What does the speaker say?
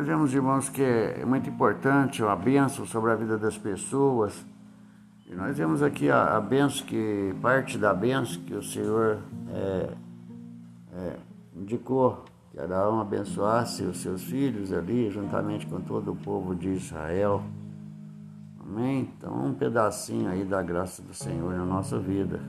Nós vemos, irmãos, que é muito importante a bênção sobre a vida das pessoas. E nós vemos aqui a, a benção que, parte da benção que o Senhor é, é, indicou que Abraão abençoasse os seus filhos ali, juntamente com todo o povo de Israel. Amém? Então, um pedacinho aí da graça do Senhor na nossa vida.